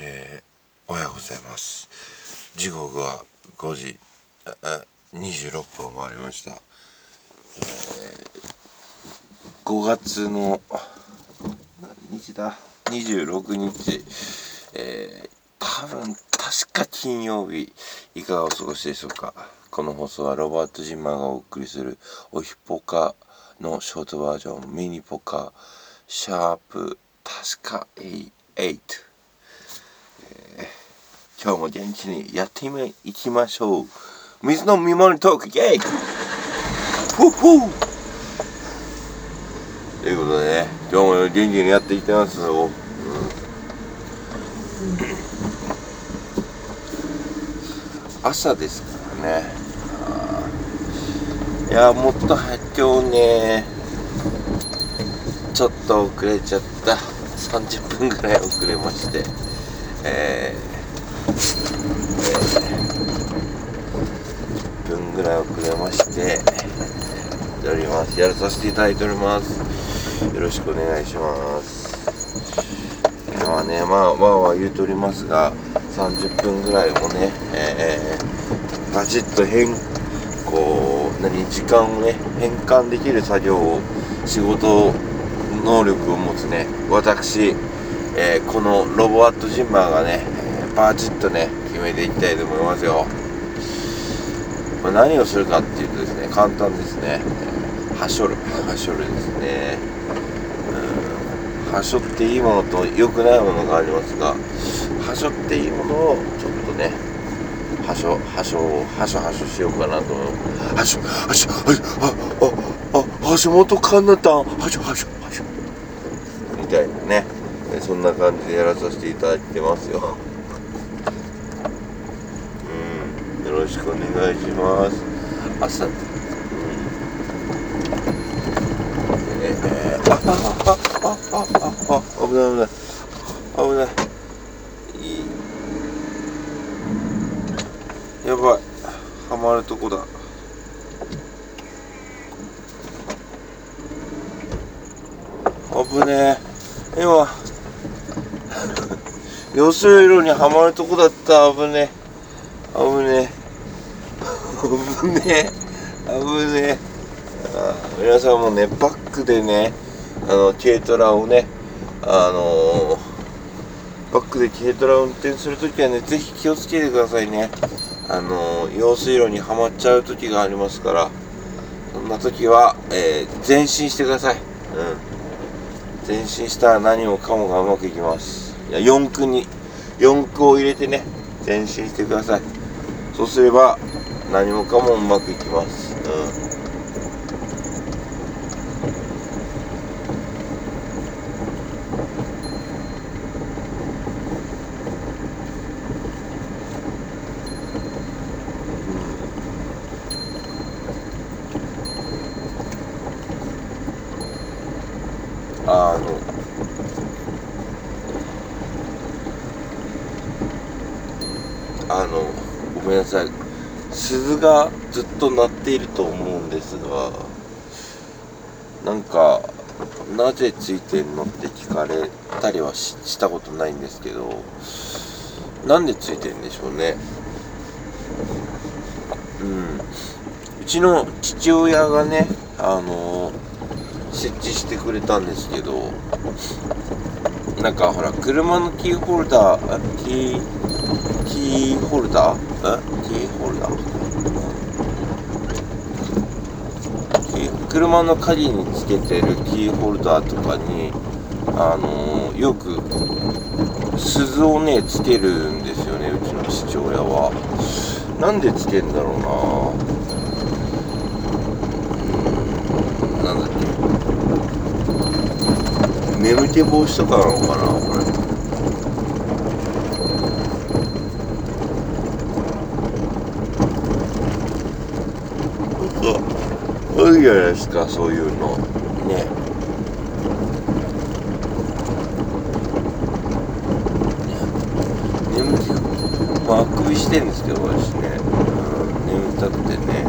えー、おはようございます。時刻は5時あ26分を回りました、えー、5月の何日だ？26日。えー、多分確か金曜日。いかがお過ごしでしょうか？この放送はロバート・ジンマーがお送りするおひポカのショートバージョンミニポカシャープ確か8、今日も元気にやっていきましょう。水の見守りトークイェイ！フフということでね今日も元気にやっていきますよ、うん、朝ですからね。いやもっと今日ねちょっと遅れちゃった。30分ぐらい遅れまして。えー、えー、分ぐらい遅れましてやります。やらさせていただいております。よろしくお願いします。まあねまあまあは言うとおりますが30分ぐらいもねえー、バチッと変こう何時間をね変換できる作業を仕事能力を持つね私、えー、このロボアットジンマーがねバチッとね決めていきたいと思いますよ、まあ、何をするかっていうとですね簡単ですね。はしょる。はしょるですね。うん。はしょっていいものと良くないものがありますがはしょっていいものをちょっとねはしょはしょはしょはしょしようかなと思う。はしょはしょはしょあああ橋本環奈たん。はしょはしょはしょ。みたいなね。そんな感じでやらさせていただいてますようんよろしくお願いします。朝。うん。えー、あああああああ危ない危ない危ないやばいハマるとこだ危ねえ今用水路にはまるとこだった危ねえ危ねえ危 ね。え危ねえ。皆さんもねバックでねあの軽トラをねあのー、バックで軽トラを運転するときはねぜひ気をつけてくださいね。あの用水路にはまっちゃう時がありますからそんな時は、えー、前進してください、うん、前進したら何もかもがうまくいきます。いや4区に4区を入れてね前進してください。そうすれば何もかもうまくいきます、うんあのあのごめんなさい鈴がずっと鳴っていると思うんですがなんかなぜついてんのって聞かれたりはしたことないんですけどなんでついてんでしょうね。うん。うちの父親がねあの設置してくれたんですけどなんかほら車のキーホルダーキーキーホルダー？キーホルダー？車の鍵につけてるキーホルダーとかにあのー、よく鈴をねつけるんですよねうちの父親は。なんでつけるんだろうな。なんだっけ。眠気防止とかなのかなこれ。じゃないですかそういうの。ね。眠気まああくびしてんですけど私ね、うん、眠たくてね。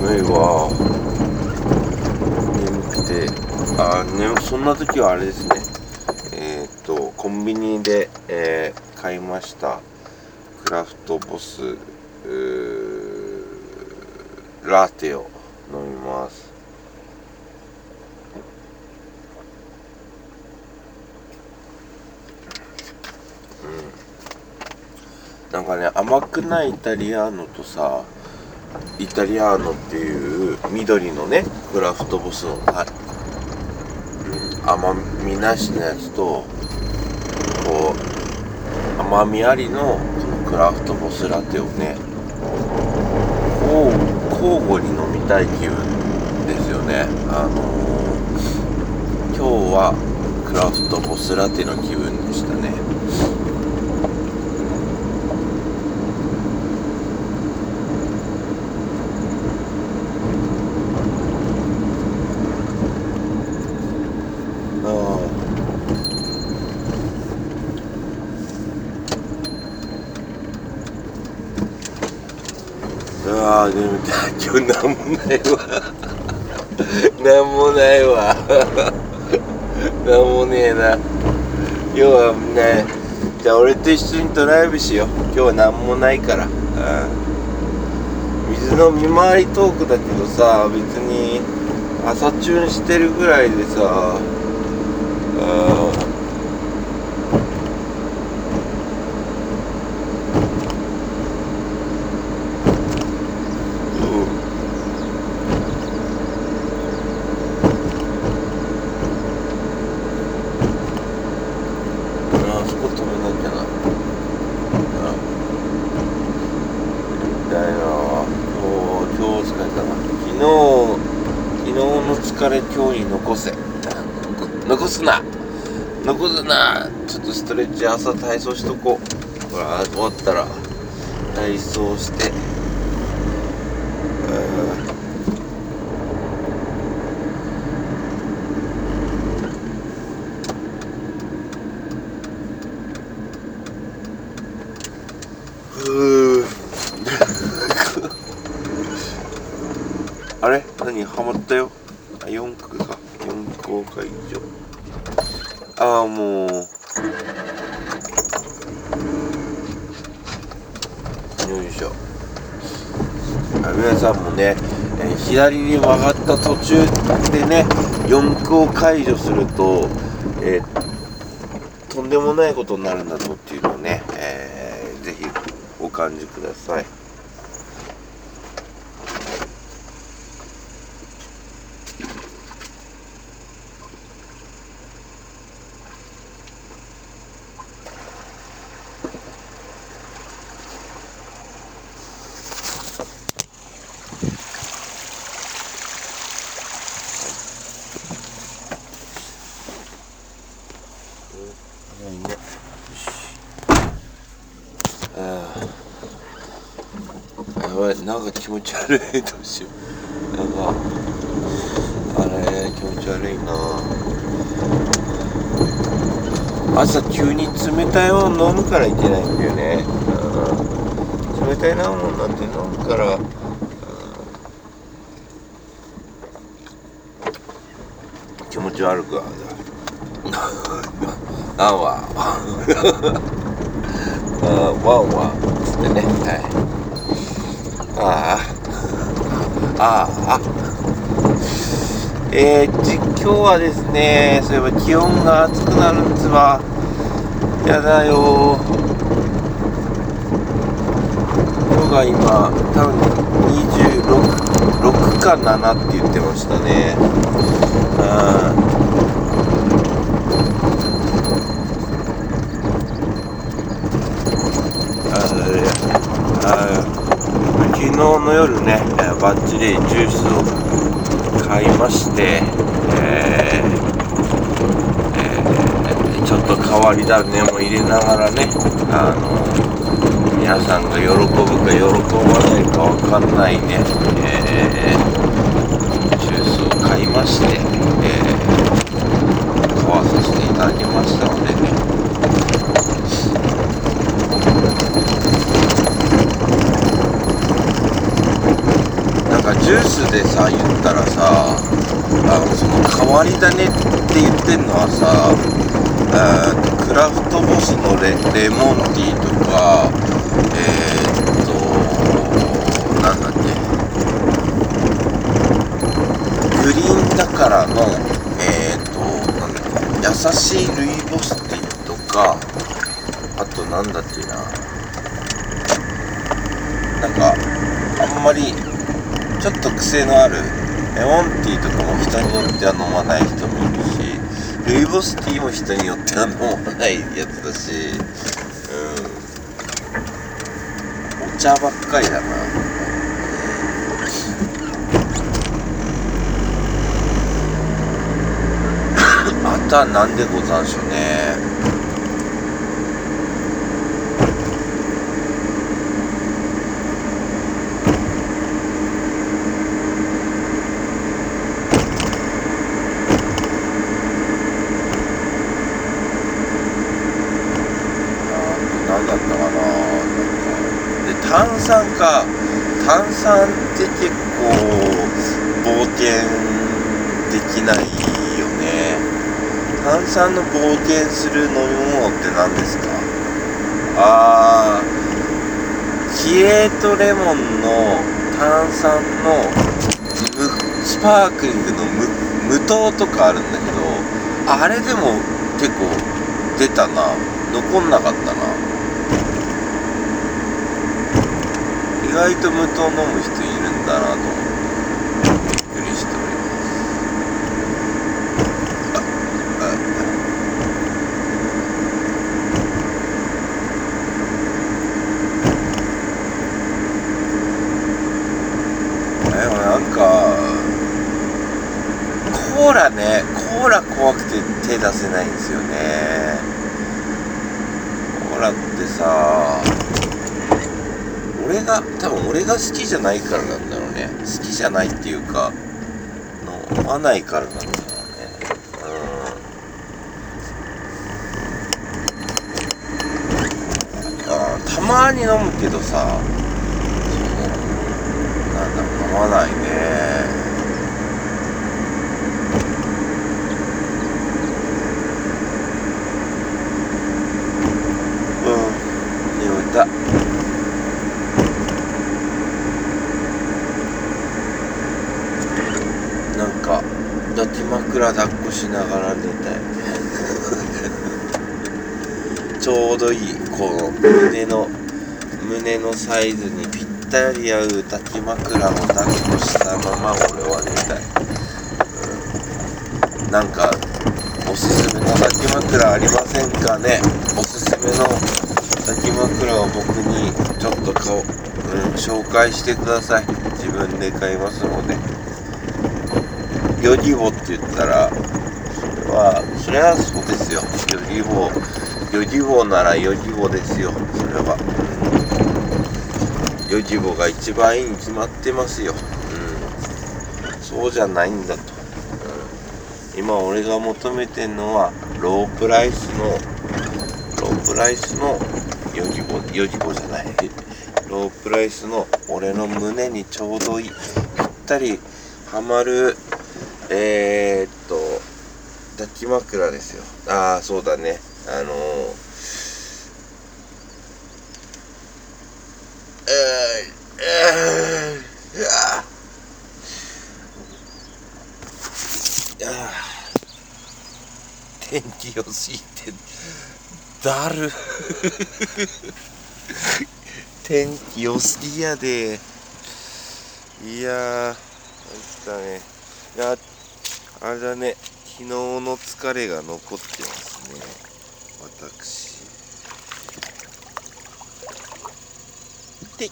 眠いわ。眠くて。であねそんな時はあれですね。えっ、とコンビニで、えー、買いましたクラフトボスラテを飲みます。うん。なんかね甘くないイタリアーノとさイタリアーノっていう緑のねクラフトボスの、はい、甘みなしのやつとこう甘みありのクラフトボスラテをね交互に飲みたい気分ですよね。あのー、今日はクラフトボスラテの気分でしたね。あでも今日なんもないわ。なんもないわ。なんもねえな。今日はねじゃあ俺と一緒にドライブしよう。今日はなんもないから。水の見回りトークだけどさ別に朝中にしてるぐらいでさあ疲れ今日に残せ残すな。残すな。ちょっとストレッチ朝体操しとこう。ほら終わったら。体操して。あれ？何？ハマったよ。4区か。4公会場ああもう。よいしょ。皆さんもね、え、左に曲がった途中でね4区を解除すると、えー、とんでもないことになるんだぞっていうのをね、えー、ぜひお感じください。ばいなんか気持ち悪いどうしよう。なんかあれ気持ち悪いな。朝急に冷たいもの飲むからいけないんだよね、冷たいなもんなんて飲むから、気持ち悪くは あわ。あわんわ。んつってね。はいあああ。ええー、実況はですねそういえば気温が暑くなるんですわ。やだよ。今日が今多分266か7って言ってましたね。うんああ昨日の夜ね、バッチリジュースを買いまして、えーえー、ちょっと変わり種も入れながらね、あの皆さんが喜ぶか喜ばないかわかんないね、えー、ジュースを買いまして、えー、買わさせていただきましたのでね、でさ言ったらさあのその変わり種って言ってんのはさクラフトボスのレレモンティーとかえー、っとなんだっけ。グリーンだからのえー、っとなんだっけ。優しいルイボスティーとかあとなんだっけな。なんかあんまりちょっと癖のあるレモンティーとかも人によっては飲まない人もいるしルイボスティーも人によっては飲まないやつだしうん。お茶ばっかりだな。あとはなんでござんしょうね何だったかななんかで炭酸か炭酸って結構冒険できないよね。炭酸の冒険する飲み物って何ですか？あーキエートレモンの炭酸のスパークリングの無無糖とかあるんだけどあれでも結構出たな。残んなかったな。意外と無糖飲む人いるんだなと思ってびっくりしておりますあでもなんかコーラねコーラ怖くて手出せないんですよねコーラってさ俺が多分俺が好きじゃないからなんだろうね。好きじゃないっていうか飲まないからなんだろうね。うん。あたまに飲むけどさそのなんだろう飲まないねうん眠たなんか抱き枕抱っこしながら寝たいちょうどいいこの胸の胸のサイズにぴったり合う抱き枕を抱っこしたまま俺は寝たい、うん、なんかおすすめの抱き枕ありませんかね？おすすめの抱き枕を僕にちょっと顔、うん、紹介してください。自分で買いますので。ヨギボって言ったらそれはそれはそうですよ。ヨギボヨギボならヨギボですよ。それは。ヨギボが一番いいに決まってますよ、うん、そうじゃないんだと、うん、今俺が求めてんのはロープライスのロープライスのヨギボヨギボじゃない。ロープライスの俺の胸にちょうどいいぴったりはまるえー、っと抱き枕ですよ。ああそうだね。あのー、えー、えー、うわああ天気良すぎてだる。天気良すぎやで。いやーなんかね。いやあれだね。昨日の疲れが残ってますね。私。で。い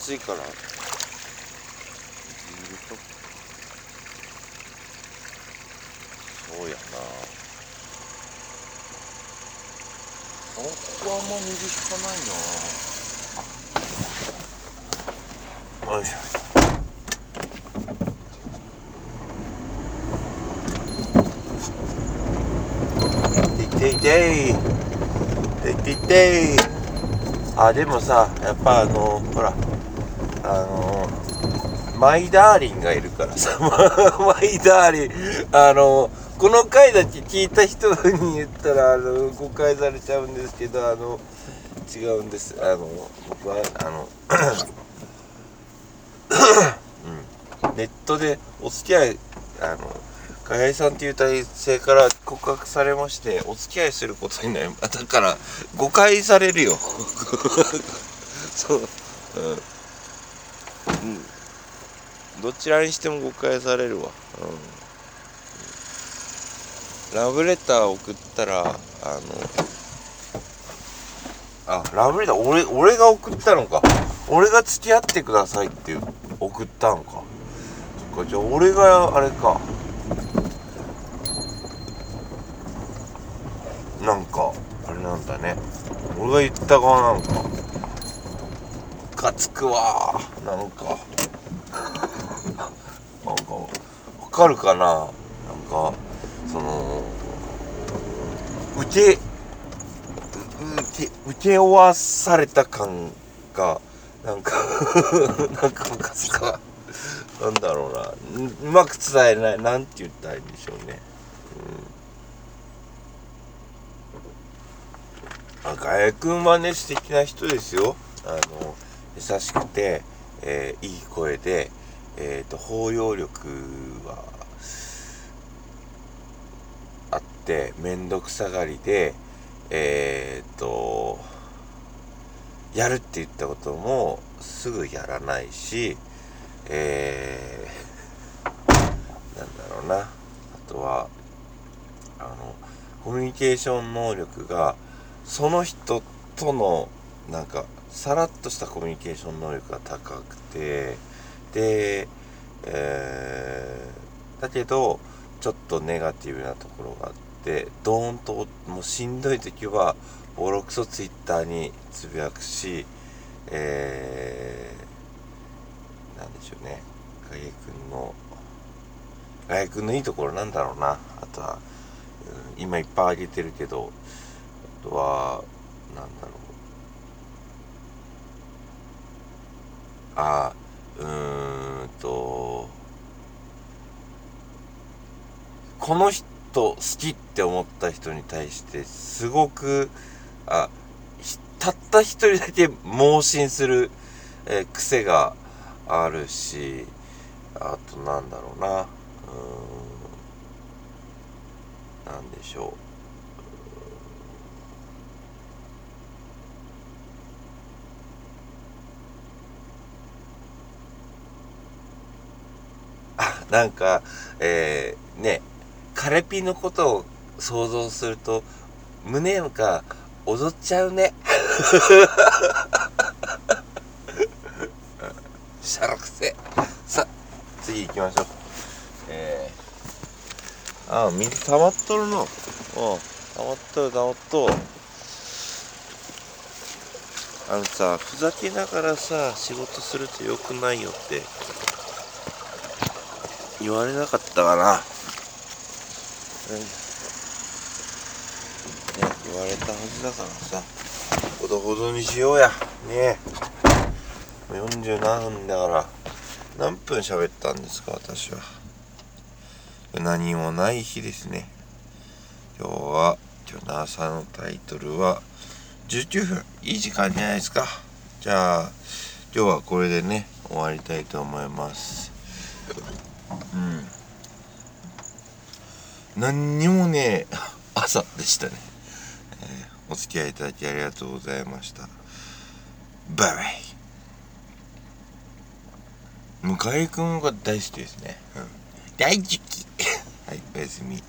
暑いからそうやな。こはあんま水引かないな。よいしょ。ていていてい。ていてあでもさやっぱあのほらあのマイダーリンがいるからさ。マイダーリンあのこの回だけ聞いた人に言ったらあの誤解されちゃうんですけどあの違うんです。あの僕はあのうん、ネットでお付き合いあの加谷さんっていう体制から告白されましてお付き合いすることになりだから誤解されるよ。そう。うん、うん、どちらにしても誤解されるわ。うん。ラブレター送ったらあのあラブレター俺俺が送ったのか。俺が付き合ってくださいって送ったのか。そっかじゃあ俺があれか。なんかあれなんだね。俺が言った側なんか。ムカつくわなんか。なんかわかるかななんかその受け受け負わされた感がなんか なんかムカつくわなんだろうな。うまく伝えないなんて言ったらいいんでしょうね。うん。ガヤ君はね素敵な人ですよ。あの優しくて、えー、いい声で、えーと、包容力はて面倒くさがりでえっ、とやるって言ったこともすぐやらないしえー、なんだろうな。あとはあのコミュニケーション能力がその人とのなんかさらっとしたコミュニケーション能力が高くてで、えー、だけどちょっとネガティブなところがあってドーンともうしんどい時はボロクソツイッターにつぶやくし、えー、なんでしょうね。影君の影君のいいところなんだろうな。あとは、うん、今いっぱいあげてるけどあとはなんだろう。あうーんとこの人と好きって思った人に対してすごくあたった一人だけ盲信する、えー、癖があるしあとなんだろうな。うん。なんでしょう。あ なんか、えー、ね、カレピのことを想像すると、胸が踊っちゃうね。しゃらくせ。さ、次行きましょう。えー、あ、水溜まっとるの。うん、溜まっとる溜まっとる。あのさ、ふざけながらさ、仕事すると良くないよって言われなかったかな、うん、ね、言われたはずだからさほどほどにしようや。ねえ。47分だから何分喋ったんですか私は。何もない日ですね。今日は今日の朝のタイトルは19分。いい時間じゃないですか。じゃあ今日はこれでね終わりたいと思います。うん。何にもね 朝でしたね、えー、お付き合いいただきありがとうございました。バイバイ。向井君が大好きですね、うん、大好き。はいおやすみ。